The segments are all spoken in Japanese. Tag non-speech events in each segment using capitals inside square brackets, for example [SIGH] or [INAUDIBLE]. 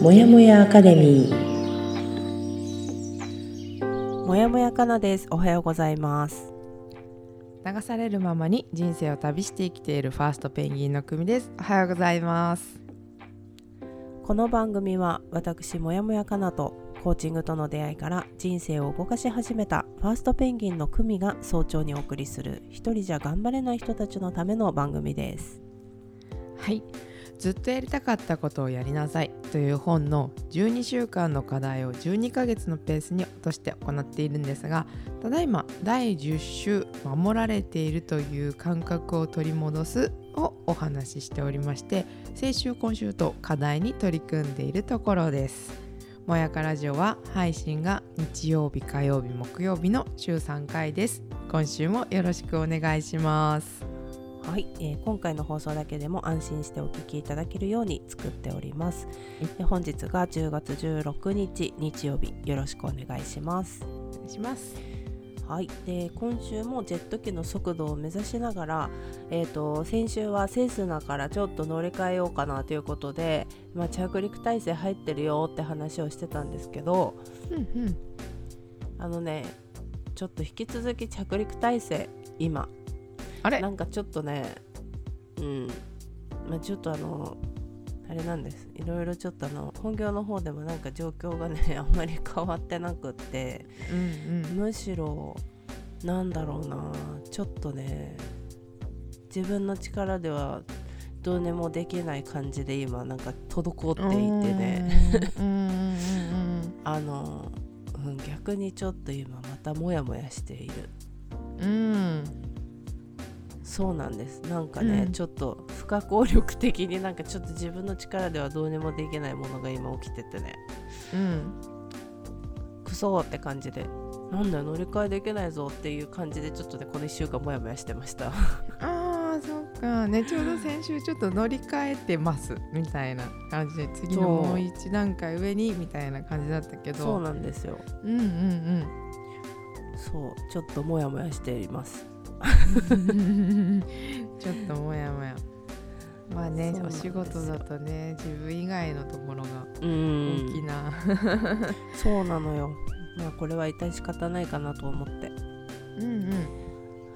もやもやアカデミー。もやもやかなです。おはようございます。流されるままに人生を旅して生きているファーストペンギンの組です。おはようございます。この番組は私もやもやかなとコーチングとの出会いから人生を動かし始めたファーストペンギンの組が早朝にお送りする一人じゃ頑張れない人たちのための番組です。はいずっとやりたかったことをやりなさいという本の12週間の課題を12ヶ月のペースに落として行っているんですがただいま第10週守られているという感覚を取り戻すをお話ししておりまして先週今週と課題に取り組んでいるところです。もやかラジオは配信が日曜日火曜日木曜日の週3回です。今週もよろしくお願いします。はい、えー今回の放送だけでも安心してお聞きいただけるように作っております。で本日が10月16日日曜日。よろしくお願いします。お願いします。はい、で今週もジェット機の速度を目指しながら、えー、と先週はセスナからちょっと乗り換えようかなということで、まあ、着陸体制入ってるよって話をしてたんですけどうんうん。あのねちょっと引き続き着陸体制今あれ？なんかちょっとねうん。まあちょっとあのあれなんです。いろいろちょっとあの本業の方でもなんか状況がねあんまり変わってなくってうんうん。むしろなんだろうなちょっとね自分の力ではどうにもできない感じで今なんか滞っていてね。あの、うん、逆にちょっと今またモヤモヤしている。うんうんそうなんです。なんかね、うん。ちょっと不可抗力的になんかちょっと自分の力ではどうにもできないものが今起きててね。うん。クソーって感じで。なんだよ乗り換えできないぞっていう感じでちょっとねこの1週間モヤモヤしてました。あーそっか。ねちょうど先週ちょっと乗り換えてますみたいな感じで次のもう一段階上にみたいな感じだったけど。そうなんですよ。うんうんそうちょっとモヤモヤしています。うん [LAUGHS] ちょっともやもや。まあねお仕事だとね自分以外のところがう大きんな。[LAUGHS] そうなのよ。まあこれは致し方ないかなと思って、うんうん。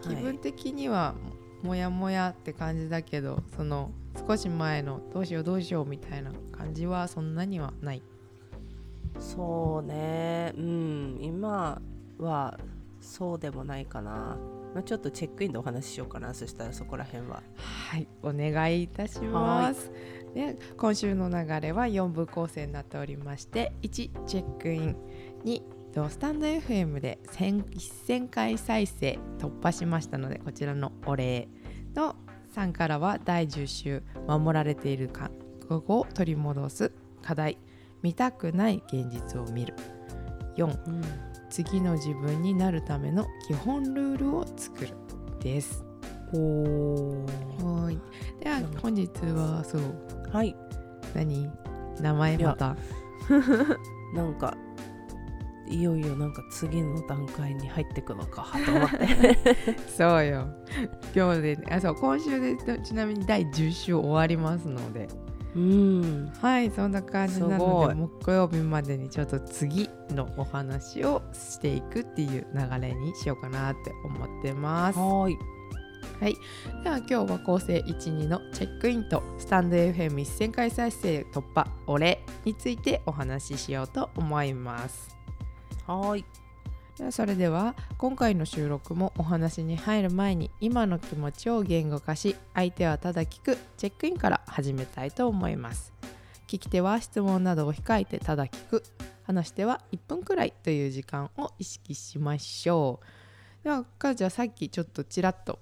気はい、分的にはもやもやって感じだけどその少し前のどうしようどうしようみたいな感じはそんなにはない。そうね。うん。今はそうでもないかな、まあ、ちょっとチェックインでお話ししようかな。そしたらそこら辺は。はい。お願いいたします。で今週の流れは4部構成になっておりまして1チェックイン2とスタンド FM で1000 1000回再生突破しましたのでこちらのお礼の3からは第10週守られている感覚を取り戻す課題見たくない現実を見る。4うん次の自分になるための基本ルールを作るです。おー。はい。ではうん本日はそう。はい。何？名前また。[LAUGHS] なんかいよいよなんか次の段階に入ってくのかと思って。[LAUGHS] そうよ。今日であそう今週でちなみに第10週終わりますのでうん。はいそんな感じなので木曜日までにちょっと次のお話をしていくっていう流れにしようかなって思ってますはーいでは今日は構成12のチェックインとスタンド FM1000 回再生突破お礼についてお話ししようと思います。はい。それでは今回の収録もお話に入る前に今の気持ちを言語化し相手はただ聞くチェックインから始めたいと思います。聞き手は質問などを控えてただ聞く話し手は1分くらいという時間を意識しましょう。ではかじゃあさっきちょっとちらっと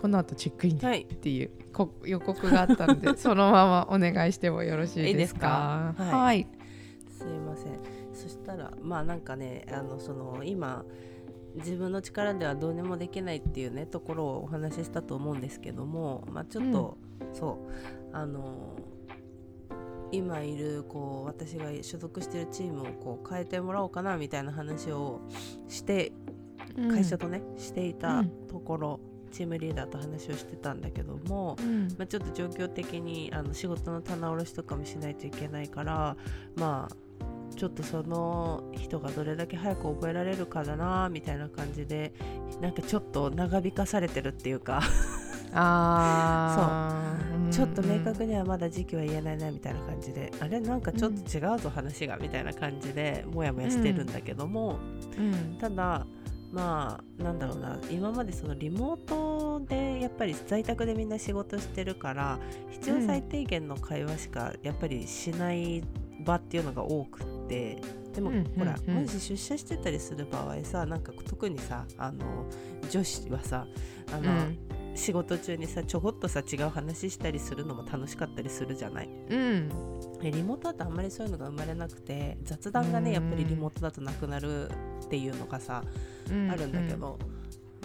この後チェックインではい。っていうこ予告があったので [LAUGHS] そのままお願いしてもよろしいですか？いいですか？はい。はい。すいませんそしたらまあなんかねあのその今自分の力ではどうにもできないっていうねところをお話ししたと思うんですけどもまあちょっと、そうあの今いるこう私が所属してるチームをこう変えてもらおうかなみたいな話をして会社とね、していたうん。ところ、チームリーダーと話をしてたんだけども、うん。まあ、ちょっと状況的にあの仕事の棚卸しとかもしないといけないからまあちょっとその人がどれだけ早く覚えられるかだなみたいな感じでなんかちょっと長引かされてるっていうか。あー。[LAUGHS] ちょっと明うん確にはまだ時期は言えないなみたいな感じで。あれなんかちょっと違うぞ話がみたいな感じでモヤモヤしてるんだけども、うん。ただまあなんだろうな。今までそのリモートでやっぱり在宅でみんな仕事してるから必要最低限の会話しかやっぱりしない場っていうのが多くってでも、うんほらうん。うんもし出社してたりする場合さなんか特にさあの女子はさあの、うん。仕事中にさちょこっとさ違う話したりするのも楽しかったりするじゃない？うん。えリモートだとあんまりそういうのが生まれなくて雑談がねやっぱりリモートだとなくなるっていうのがさうん。あるんだけど、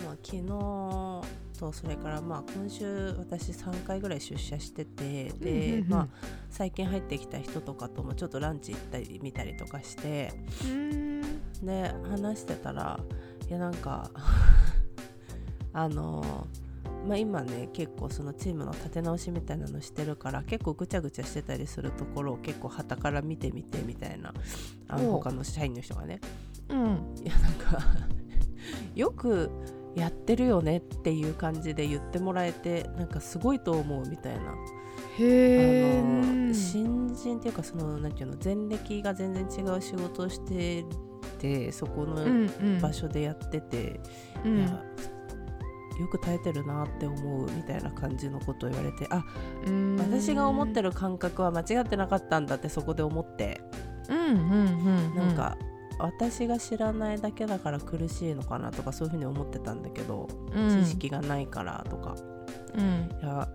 まあ、昨日とそれからまあ今週私3回ぐらい出社しててで、うんうんうん。まあ、最近入ってきた人とかともちょっとランチ行ったり見たりとかしてうん。で話してたらいやなんか [LAUGHS] あのまあ、今ね結構そのチームの立て直しみたいなのしてるから結構ぐちゃぐちゃしてたりするところを結構旗から見てみてみたいなあの他の社員の人がね。うん。いやなんか [LAUGHS] よくやってるよねっていう感じで言ってもらえてなんかすごいと思うみたいな。へえあの新人っていうかそのなんていうの前歴が全然違う仕事をしててそこの場所でやってて、うん。いやよく耐えてるなって思うみたいな感じのことを言われてあうん。私が思ってる感覚は間違ってなかったんだってそこで思って。うんうんうん。なんか私が知らないだけだから苦しいのかなとかそういうふうに思ってたんだけど、うん。知識がないからとか。うん。いや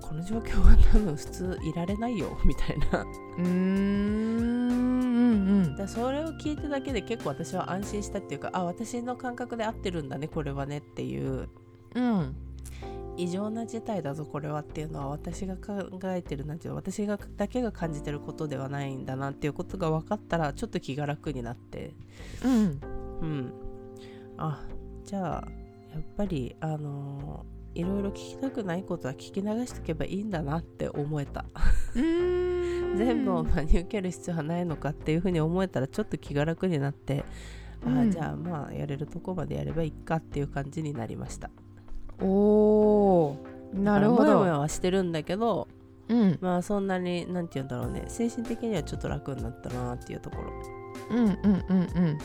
この状況は多分普通いられないよ [LAUGHS] みたいな。うーん。うんでそれを聞いただけで結構私は安心したっていうかあ私の感覚で合ってるんだねこれはねっていう。うん異常な事態だぞこれはっていうのは私が考えてるなんていうの私がだけが感じてることではないんだなっていうことが分かったらちょっと気が楽になって。うん。うん。あじゃあやっぱりあのーいろいろ聞きたくないことは聞き流しておけばいいんだなって思えた。うん。全部を真に受ける必要はないのかっていうふうに思えたらちょっと気が楽になって、うん。あじゃあまあやれるとこまでやればいいかっていう感じになりましたおー。なるほだからもやもやどはしてるんだけどうん。まあそんなになんて言うんだろうね。精神的にはちょっと楽になったなっていうところ。うんうんうんうん。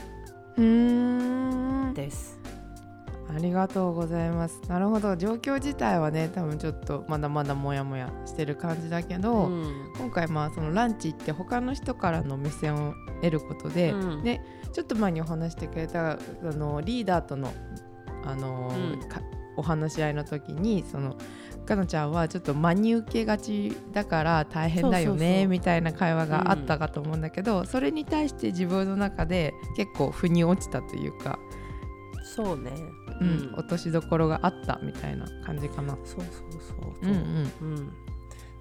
うーん。です。ありがとうございます。なるほど。状況自体はね多分ちょっとまだまだモヤモヤしてる感じだけど、うん。今回まあそのランチ行って他の人からの目線を得ることで、うん。でちょっと前にお話してくれたあのリーダーとの、あのーうん。かお話し合いの時にそのかなちゃんはちょっと真に受けがちだから大変だよそうそうそう。ねみたいな会話があったかと思うんだけど、それに対して自分の中で結構腑に落ちたというか、そうね。うんうん。落としどころがあったみたいな感じかな。そうそうそうう。んそううん。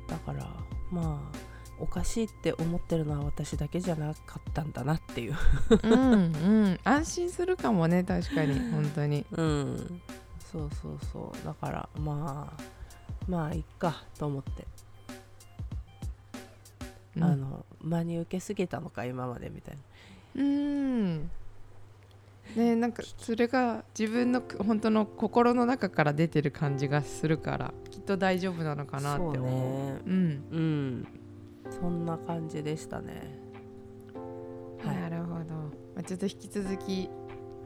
だからまあおかしいって思ってるのは私だけじゃなかったんだなっていう。うんうん。安心するかもね確かに本当に。うんそうそうそう。だからまあまあいっかと思って、うん。あの真に受けすぎたのか今までみたいな。うん。ねなんかそれが自分の本当の心の中から出てる感じがするからきっと大丈夫なのかなって思う。ね。うん、うん。そんな感じでしたね。はい。なるほど、まあ、ちょっと引き続き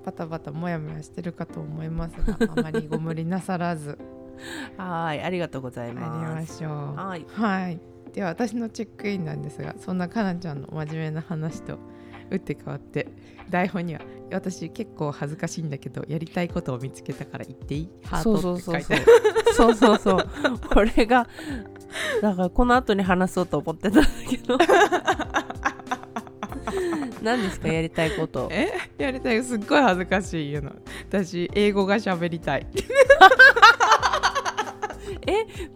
バタバタモヤモヤしてるかと思いますがあまりご無理なさらず。[LAUGHS] はいありがとうございやりますましょう。はい。はい、では私のチェックインなんですがそんなかなちゃんの真面目な話と打って変わって台本には私結構恥ずかしいんだけどやりたいことを見つけたから言っていい？ハ [LAUGHS] ーそうトそうそう。って書いてそうそうそうそう。これがだからこの後に話そうと思ってたんだけど [LAUGHS] 何ですか？やりたいこと。[LAUGHS] え？やりたいすっごい恥ずかしい言うの私英語が喋りたい。[LAUGHS]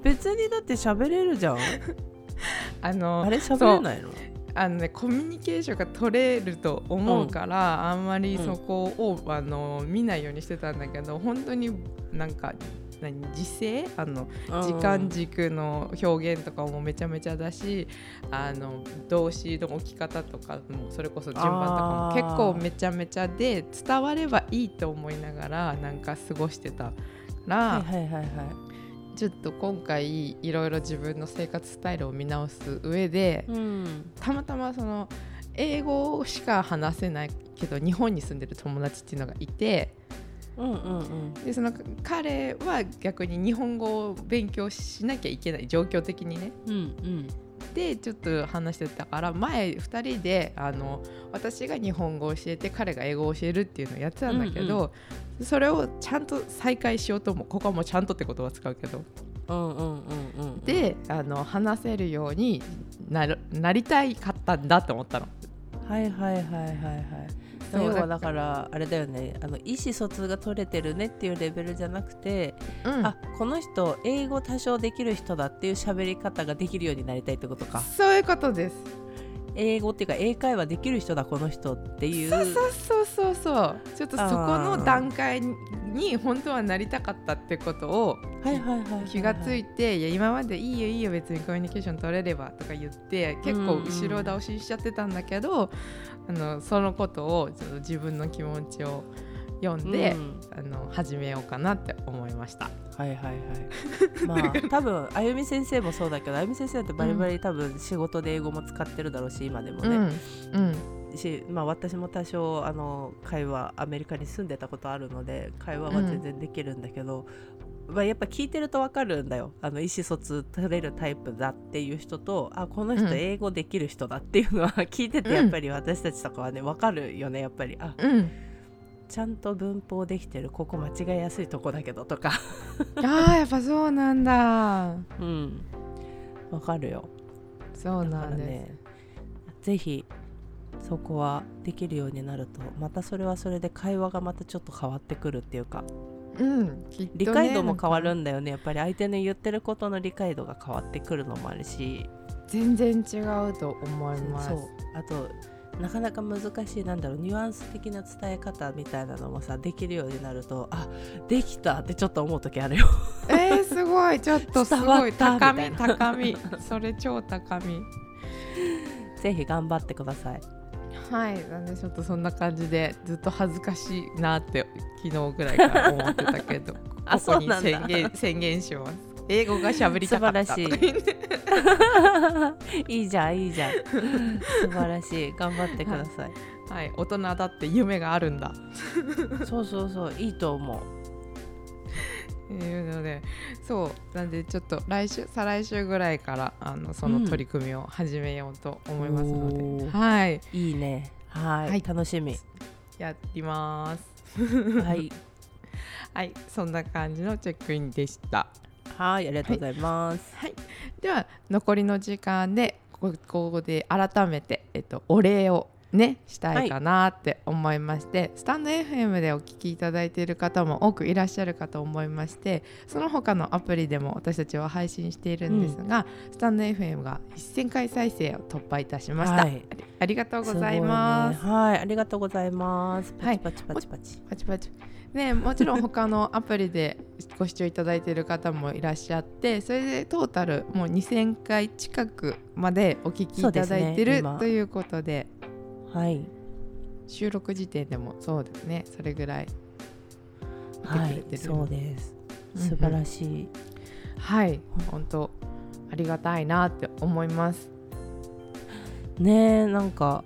別にだって喋れるじゃん。[LAUGHS] あのあれ喋れないの？あのねコミュニケーションが取れると思うから、あんまりそこを、あの見ないようにしてたんだけど本当になんか何時勢？あのうん。時間軸の表現とかもめちゃめちゃだしあの動詞の置き方とかもそれこそ順番とかも結構めちゃめちゃで伝わればいいと思いながらなんか過ごしてたから、はいはいはいはい。ちょっと今回いろいろ自分の生活スタイルを見直す上でうん。たまたまその英語しか話せないけど日本に住んでる友達っていうのがいてうんうんうん。でその彼は逆に日本語を勉強しなきゃいけない状況的にね。うんうん。でちょっと話してたから前2人であの私が日本語を教えて彼が英語を教えるっていうのをやってたんだけど、それをちゃんと再開しようともここはもうちゃんとって言葉を使うけど。うんうんうんうんであの話せるようになるなりたいかったんだと思ったの。はいはいはいはいはい要はだからあれだよね。あの意思疎通が取れてるねっていうレベルじゃなくて、うん。あこの人英語多少できる人だっていう喋り方ができるようになりたいってことか。そういうことです。英語っていうか英会話できる人だこの人っていう。そうそうそうそうそう。ちょっとそこの段階に本当はなりたかったってことをはいはいはいはい気がついて、いや今までいいよいいよ別にコミュニケーション取れればとか言って結構後ろ倒ししちゃってたんだけど、あのそのことをちょっと自分の気持ちを読んで、うん。あの始めようかなって思いました。はいはいはい。まあ [LAUGHS] 多分あゆみ先生もそうだけどあゆみ先生ってバリバリ多分仕事で英語も使ってるだろうし今でもね、うんうん。し、まあ、私も多少あの会話アメリカに住んでたことあるので会話は全然できるんだけど、まあ、やっぱ聞いてると分かるんだよ。あの意思疎通取れるタイプだっていう人とあこの人うん。英語できる人だっていうのは [LAUGHS] 聞いててやっぱり私たちとかはね分かるよねやっぱり。あうん。ちゃんと文法できてるここ間違いやすいとこだけどとか。[LAUGHS] あーやっぱそうなんだ。うん。分かるよ。そうだなんです、ねぜひそこはできるようになるとまたそれはそれで会話がまたちょっと変わってくるっていうかうん。きっとね理解度も変わるなんだよね。やっぱり相手の言ってることの理解度が変わってくるのもあるし。全然違うと思います。そう。あとなかなか難しいなんだろうニュアンス的な伝え方みたいなのもさできるようになるとあできたってちょっと思う時あるよ。えー、すごい。ちょっとすごい。高み高み。それ超高み。ぜひ頑張ってくださいはい。なんでちょっとそんな感じでずっと恥ずかしいなって昨日ぐらいから思ってたけど。あ [LAUGHS] ここに宣言宣言します。英語が喋りたかった。素晴らしい。いいじゃんいいじゃん。素晴らしい。頑張ってください。はい。大人だって夢があるんだ。そうそうそう。いいと思ういうのでそうなんでちょっと来週再来週ぐらいからあのその取り組みを始めようと思いますので、おー。はい。いいね。はい。はい。楽しみ。やります。はい。[LAUGHS] はい。そんな感じのチェックインでした。はい。ありがとうございます、はい。では残りの時間でこここで改めて、えっと、お礼をねしたいかなって思いまして、スタンド FM でお聞きいただいている方も多くいらっしゃるかと思いましてその他のアプリでも私たちは配信しているんですが、スタンド FM が1000回再生を突破いたしました、はい。ありがとうございます。ね。はい。ありがとうございます。パはい。チパチパチパチ、パチパチ。ね、もちろん他のアプリでご視聴いただいている方もいらっしゃってそれでトータルもう2000回近くまでお聞きいただいてる、今。ということではい。収録時点でもそうですね。それぐらいはい。そうです。うんうん。素晴らしい、はい。本当ありがたいなって思います。ねえなんか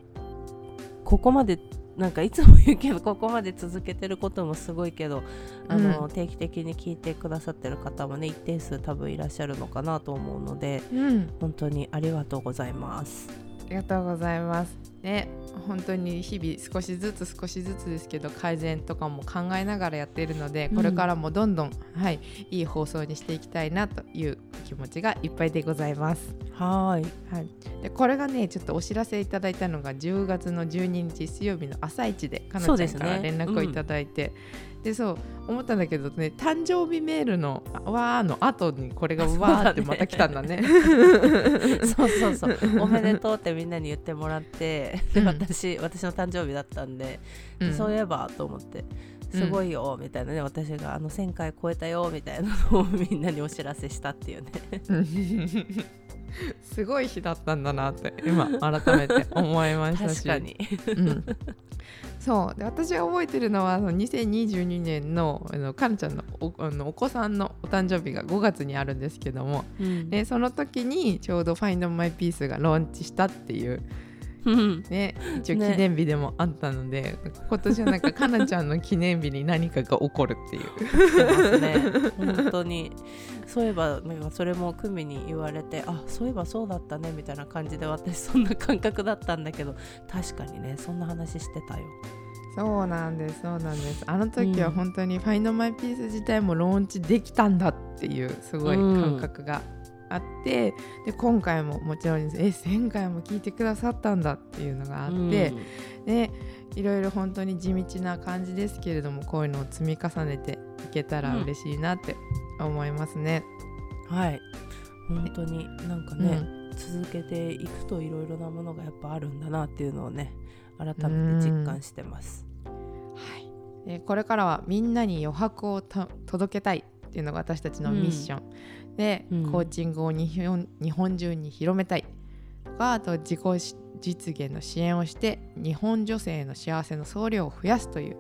ここまでなんかいつも言うけど [LAUGHS] ここまで続けてることもすごいけどあの、うん。定期的に聞いてくださってる方もね一定数多分いらっしゃるのかなと思うのでうん。本当にありがとうございます。ありがとうございます。ね、本当に日々少しずつ少しずつですけど改善とかも考えながらやっているので、うん。これからもどんどん、はい、いい放送にしていきたいなという気持ちがいっぱいでございます。はーい。はい、でこれがねちょっとお知らせいただいたのが10月の12日水曜日の朝一でかなちゃんから連絡をいただいてで,、そう思ったんだけどね誕生日メールの「わー」の後にこれが「わー」ってまた来たんだね。[LAUGHS] そうそうそう。[LAUGHS] おめでとうってみんなに言ってもらってでうん。私私の誕生日だったんで、でそういえばと思ってすごいよみたいなね、私があの1000回超えたよみたいなのをみんなにお知らせしたっていうね。[LAUGHS] すごい日だったんだなって今改めて思いましたし。確かに、うん、そう。で私が覚えてるのはその2022年のあのかなちゃんのおあのお子さんのお誕生日が5月にあるんですけども、うん。でその時にちょうど「Find My Piece」がローンチしたっていううんね一応記念日でもあったので、今年はなんかかなちゃんの記念日に何かが起こるっていう。ね本当に。そういえばそれも久美に言われてあそういえばそうだったねみたいな感じで私そんな感覚だったんだけど確かにねそんな話してたよ。そうなんですそうなんです。あの時はうん。本当に「Find My Piece」自体もローンチできたんだっていうすごい感覚があって、で今回ももちろんえ1000回も聞いてくださったんだっていうのがあって、でいろいろ本当に地道な感じですけれどもこういうのを積み重ねていけたら嬉しいなって思いますね。うんはい。本当になんかうん。ね、続けていくといろいろなものがやっぱあるんだなっていうのをね改めて実感してます。はい、でこれからはみんなに余白をた届けたいっていうのが私たちのミッション、で、うん。コーチングを日本日本中に広めたいとかあと自己実現の支援をして日本女性の幸せの総量を増やすという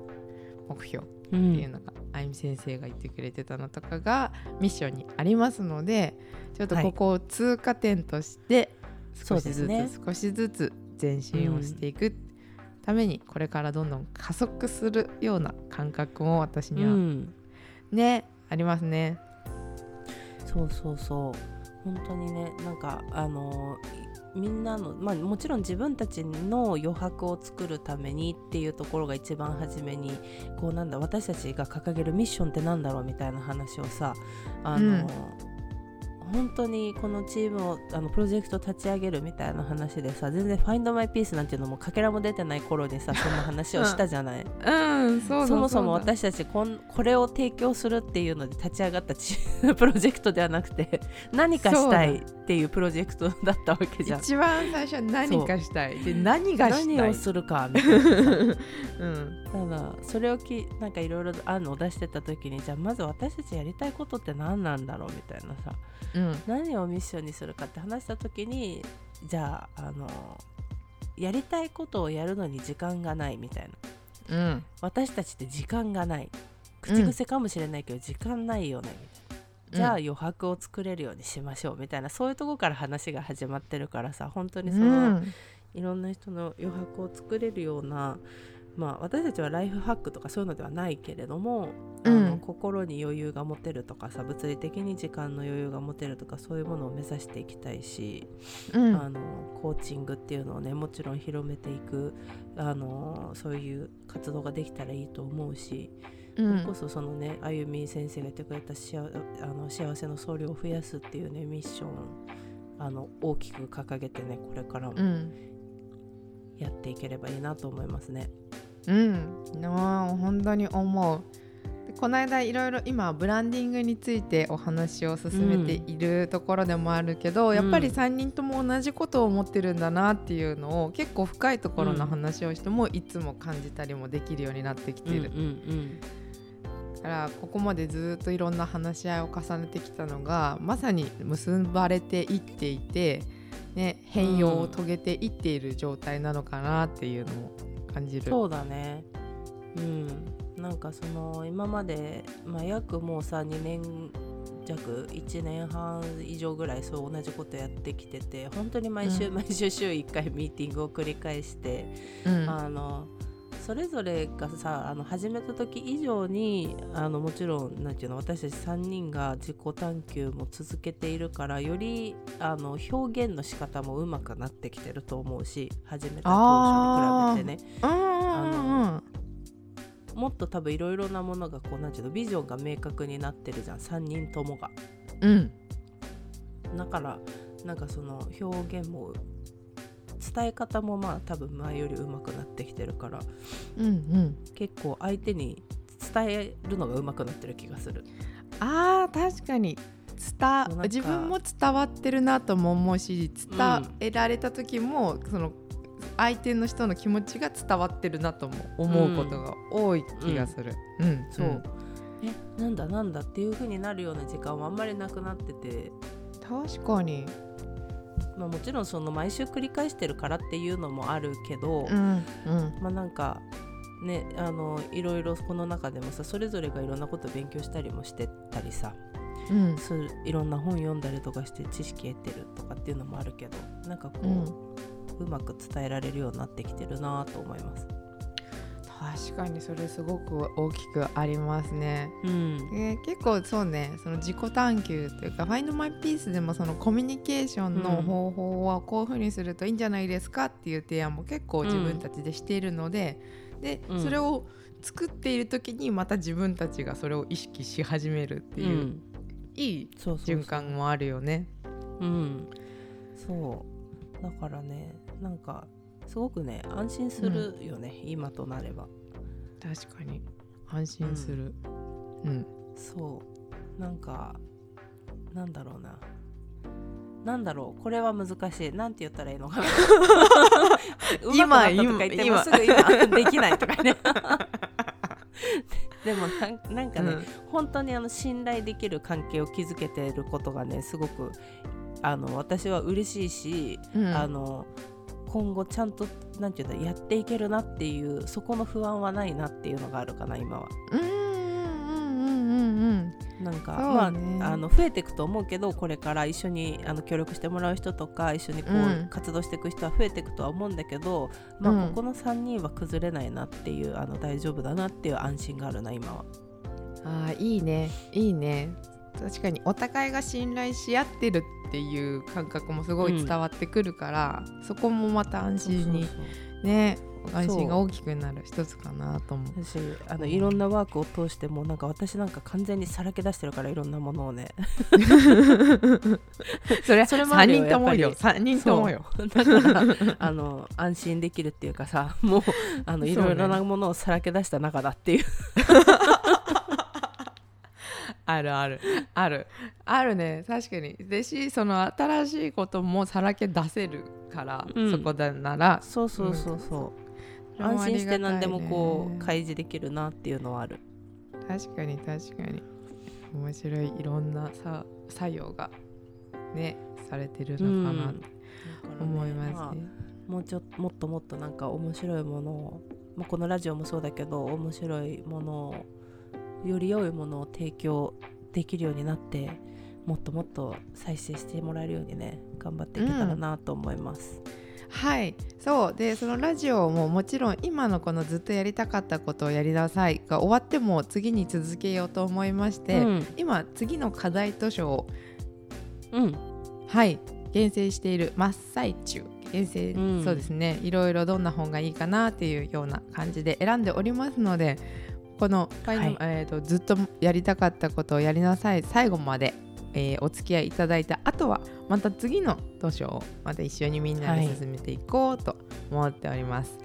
目標。うっていうんのが、あゆみ先生が言ってくれてたのとかがミッションにありますのでちょっとここを通過点として少しずつ、そうですね。少しずつ前進をしていくためにこれからどんどん加速するような感覚も私には、うん。ねありますね。そうそうそう。本当にねなんかあのみんなの、まあ、もちろん自分たちの余白を作るためにっていうところが一番初めにこうなんだ私たちが掲げるミッションってなんだろうみたいな話をさあの、本当にこのチームをあのプロジェクト立ち上げるみたいな話でさ全然「Find My Piece」なんていうのもかけらも出てない頃にさそんな話をしたじゃない。うん、そうだそもそもうだ私たちこんこれを提供するっていうので立ち上がったチ [LAUGHS] プロジェクトではなくて何かしたいっていうプロジェクトだったわけじゃん。一番最初は何かしたい。で何がしたい？何をするかみたいなさ。[LAUGHS] うんただそれをきなんかいろいろ案を出してた時にじゃあまず私たちやりたいことって何なんだろうみたいなさ。うん。何をミッションにするかって話した時にじゃああのやりたいことをやるのに時間がないみたいな。うん。私たちって時間がない。口癖かもしれないけど、時間ないよねみたいな。じゃあ余白を作れるようにしましょうみたいな。そういうとこから話が始まってるからさ本当にその、うん。いろんな人の余白を作れるようなまあ私たちはライフハックとかそういうのではないけれども、あのうん心に余裕が持てるとかさ物理的に時間の余裕が持てるとかそういうものを目指していきたいし、うん。あのコーチングっていうのをねもちろん広めていくあのそういう活動ができたらいいと思うし、うそれこんそそのねあゆみ先生が言ってくれた幸あの幸せの総量を増やすっていうねミッションあの大きく掲げてねこれからも。うんやっていければいいなと思いますね。うん、本当に思う。でこの間いろいろ今ブランディングについてお話を進めているところでもあるけど、やっぱりうん3人とも同じことを思ってるんだなっていうのを結構深いところの話をしても、いつも感じたりもできるようになってきている、うんうんだからここまでずっといろんな話し合いを重ねてきたのがまさに結ばれていっていて、ね、変容を遂げていっている状態なのかなっていうのも感じる。そうだね。うん。なんかその今まで、まあ、約もうさ2年弱1年半以上ぐらいそう同じことやってきてて本当に毎週うん。毎週週1回ミーティングを繰り返して、うん。あのそれぞれがさあの始めた時以上にあのもちろんなんていうの私たち3人が自己探求も続けているからよりあの表現の仕方も上手くなってきてると思うし始めた当初に比べてね。うんうんうんもっと多分いろいろなものがこうなんていうのビジョンが明確になってるじゃん3人ともが。うん。だからなんかその表現も伝え方もまあ多分前より上手くなってきてるからうんうん。結構相手に伝えるのが上手くなってる気がする。あー確かに。伝自分も伝わってるなとも思うし伝えられた時も、その相手の人の気持ちが伝わってるなとも思うことが多い気がする。うん、そう、えなんだなんだっていう風になるような時間はあんまりなくなってて、確かに。まあ、もちろんその毎週繰り返してるからっていうのもあるけど、うんうん。まあなんかねあのいろいろこの中でもさそれぞれがいろんなこと勉強したりもしてたりさうん。するいろんな本読んだりとかして知識得てるとかっていうのもあるけどなんかこう、うまく伝えられるようになってきてるなと思います。確かにそれすごく大きくありますね。うん。えー結構そうねその自己探求というか「Find My Peace」でもそのコミュニケーションの方法はこういうふうにするといいんじゃないですかっていう提案も結構自分たちでしているので、で、うん。それを作っている時にまた自分たちがそれを意識し始めるっていう、うん。いい循環もあるよね。うん。そう。だからねなんかすごくね安心するよね、今となれば。確かに。安心する。うん、そう。なんかなんだろうな。なんだろう。これは難しい。なんて言ったらいいのかな。[LAUGHS] う今今もすぐ今。できないとかね。[LAUGHS] でもなんなんかね、うん。本当にあの信頼できる関係を築けていることがねすごくあの私は嬉しいし、うん。あの今後ちゃんとなんていうんだやっていけるなっていうそこの不安はないなっていうのがあるかな今は。なんか、ね。まああの増えていくと思うけどこれから一緒にあの協力してもらう人とか一緒にこう、うん。活動していく人は増えていくとは思うんだけど、まあうん。ここの3人は崩れないなっていうあの大丈夫だなっていう安心があるな今は。あーいいね。いいね確かにお互いが信頼し合ってるっていう感覚もすごい伝わってくるから、そこもまた安心にね安心が大きくなる一つかなと思う。私あのいろんなワークを通してもなんか私なんか完全にさらけ出してるからいろんなものをね。[LAUGHS] それそれもあ3るよ人ともよ。やっぱ3人ともよ。だから [LAUGHS] あの安心できるっていうかさもうあのいろいろなものをさらけ出した中だっていうあるある。ある。あるね。確かに。でしその新しいこともさらけ出せるから、うん。そこだなら。そうそうそうそう、安心して何でもこう開示できるなっていうのはある。確かに確かに。面白い。いろんなさ作用がねされてるのかな。と思いますね。もうちょっともっともっとなんか面白いものを、まあ、このラジオもそうだけど面白いものをより良いものを提供できるようになってもっともっと再生してもらえるようにね頑張っていけたらなと思います。はい。そう。でそのラジオももちろん今のこのずっとやりたかったことをやりなさいが終わっても次に続けようと思いまして、うん。今次の課題図書をうん。はい。厳選している真っ最中。厳選、うん。そうですね。いろいろどんな本がいいかなっていうような感じで選んでおりますのでこのファイナル、えーとずっとやりたかったことをやりなさい最後まで、えーお付き合いいただいた後はまた次の図書をまた一緒にみんなで進めていこうと思っております。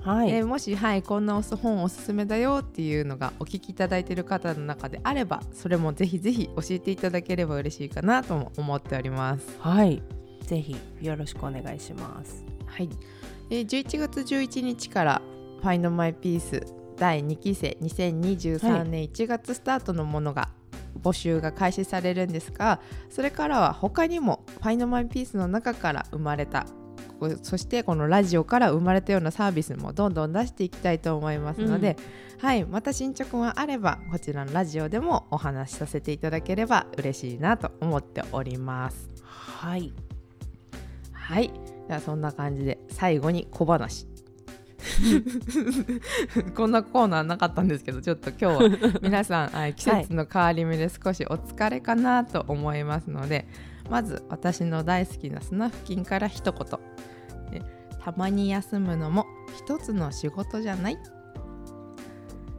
はい、えーもし、はい、こんなおす本おすすめだよっていうのがお聞きいただいている方の中であればそれもぜひぜひ教えていただければ嬉しいかなとも思っております。はい、ぜひよろしくお願いします。はい、えー11月11日から「Find My Peace」第2期生2023年1月スタートのものが募集が開始されるんですがそれからは他にも「Find My Peace」の中から生まれたそしてこのラジオから生まれたようなサービスもどんどん出していきたいと思いますので、はい、また進捗があればこちらのラジオでもお話しさせていただければ嬉しいなと思っております。はい、はい、ではそんな感じで最後に小話。[LAUGHS] こんなコーナーなかったんですけどちょっと今日は [LAUGHS] 皆さんはい。季節の変わり目で少しお疲れかなと思いますので、まず私の大好きなスナフキンから一言。ねたまに休むのも一つの仕事じゃない？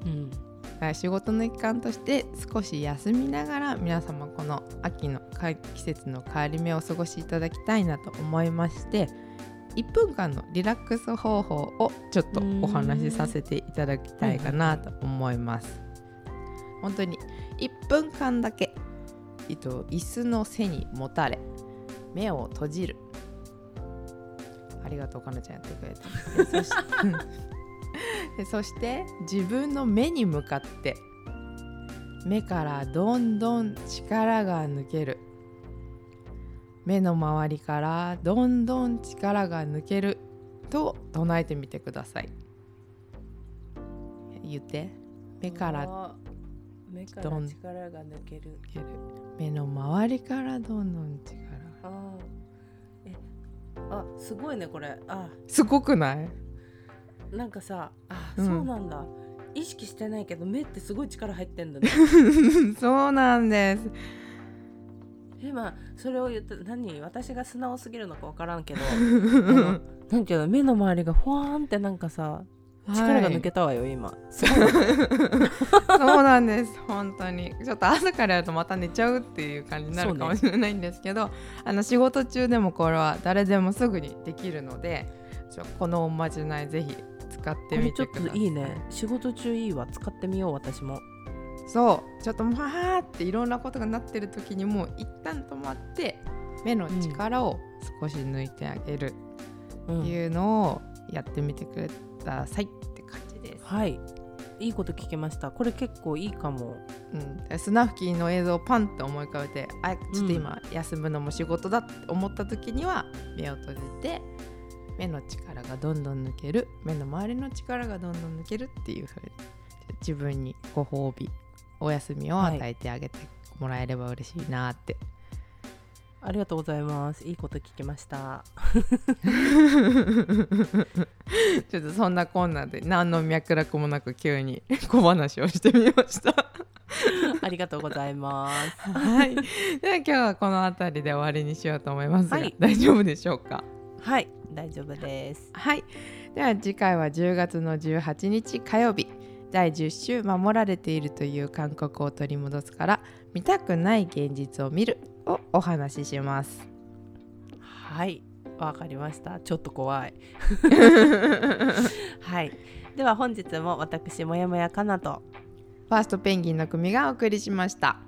うん、はい仕事の一環として少し休みながら皆様この秋のか季節の変わり目をお過ごしいただきたいなと思いまして1分間のリラックス方法をちょっとお話しさせていただきたいかなと思います。本当に1分間だけ、えっと、椅子の背にもたれ目を閉じる。ありがとうかなちゃんやってくれて。でそし [LAUGHS] そして自分の目に向かって目からどんどん力が抜ける。目の周りからどんどん力が抜けると唱えてみてください。言って。目から目からどん力が抜ける。目の周りからどんどん力が。あー。えあすごいねこれ。あ。すごくない？なんかさあ、うん。そうなんだ。意識してないけど目ってすごい力入ってんだね。[LAUGHS] そうなんですえまあそれを言って何私が素直すぎるのか分からんけど [LAUGHS] あのなんていうの目の周りがふわーんってなんかさ力が抜けたわよ、今。すごいそうなんです本当に。ちょっと朝からやるとまた寝ちゃうっていう感じになるかもしれないんですけど、[LAUGHS] あの仕事中でもこれは誰でもすぐにできるのでちょこのおまじないぜひ使ってみてください。といいね。仕事中いいわ。使ってみよう私もそう。ちょっともうはーっていろんなことがなってる時にもう一旦止まって目の力を少し抜いてあげる。うん。いうのをやってみてくださいって感じです。はい。いいこと聞けました。これ結構いいかも。うん、でスナフキンの映像をパンって思い浮かべてあちょっと今休むのも仕事だって思った時には目を閉じて目の力がどんどん抜ける。目の周りの力がどんどん抜けるっていう風に自分にご褒美お休みを与えてあげてもらえれば嬉しいなって、ありがとうございます。いいこと聞きました。ちょっとそんなこんなで何の脈絡もなく急に [LAUGHS] 小話をしてみました。ありがとうございます。はい、では今日はこの辺りで終わりにしようと思いますが、はい。大丈夫でしょうか？はい。大丈夫です。はい。では次回は10月の18日火曜日第10週守られているという感覚を取り戻すから見たくない現実を見るをお話しします。はいわかりました。ちょっと怖い。[LAUGHS] はい。では本日も私もやもやかなと。ファーストペンギンの組がお送りしました。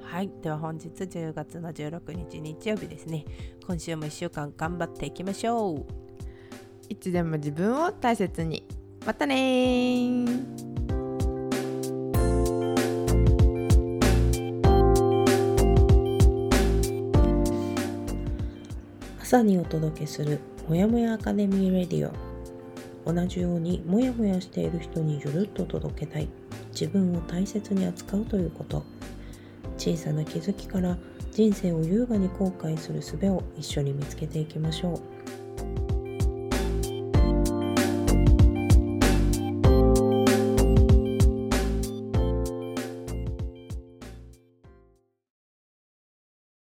はい。では本日10月の16日日曜日ですね。今週も1週間頑張っていきましょう。いつでも自分を大切に。またね。朝にお届けするもやもやアカデミーレディオ。同じようにもやもやしている人にゆるっと届けたい。自分を大切に扱うということ。小さな気づきから人生を優雅に後悔する術を一緒に見つけていきましょう。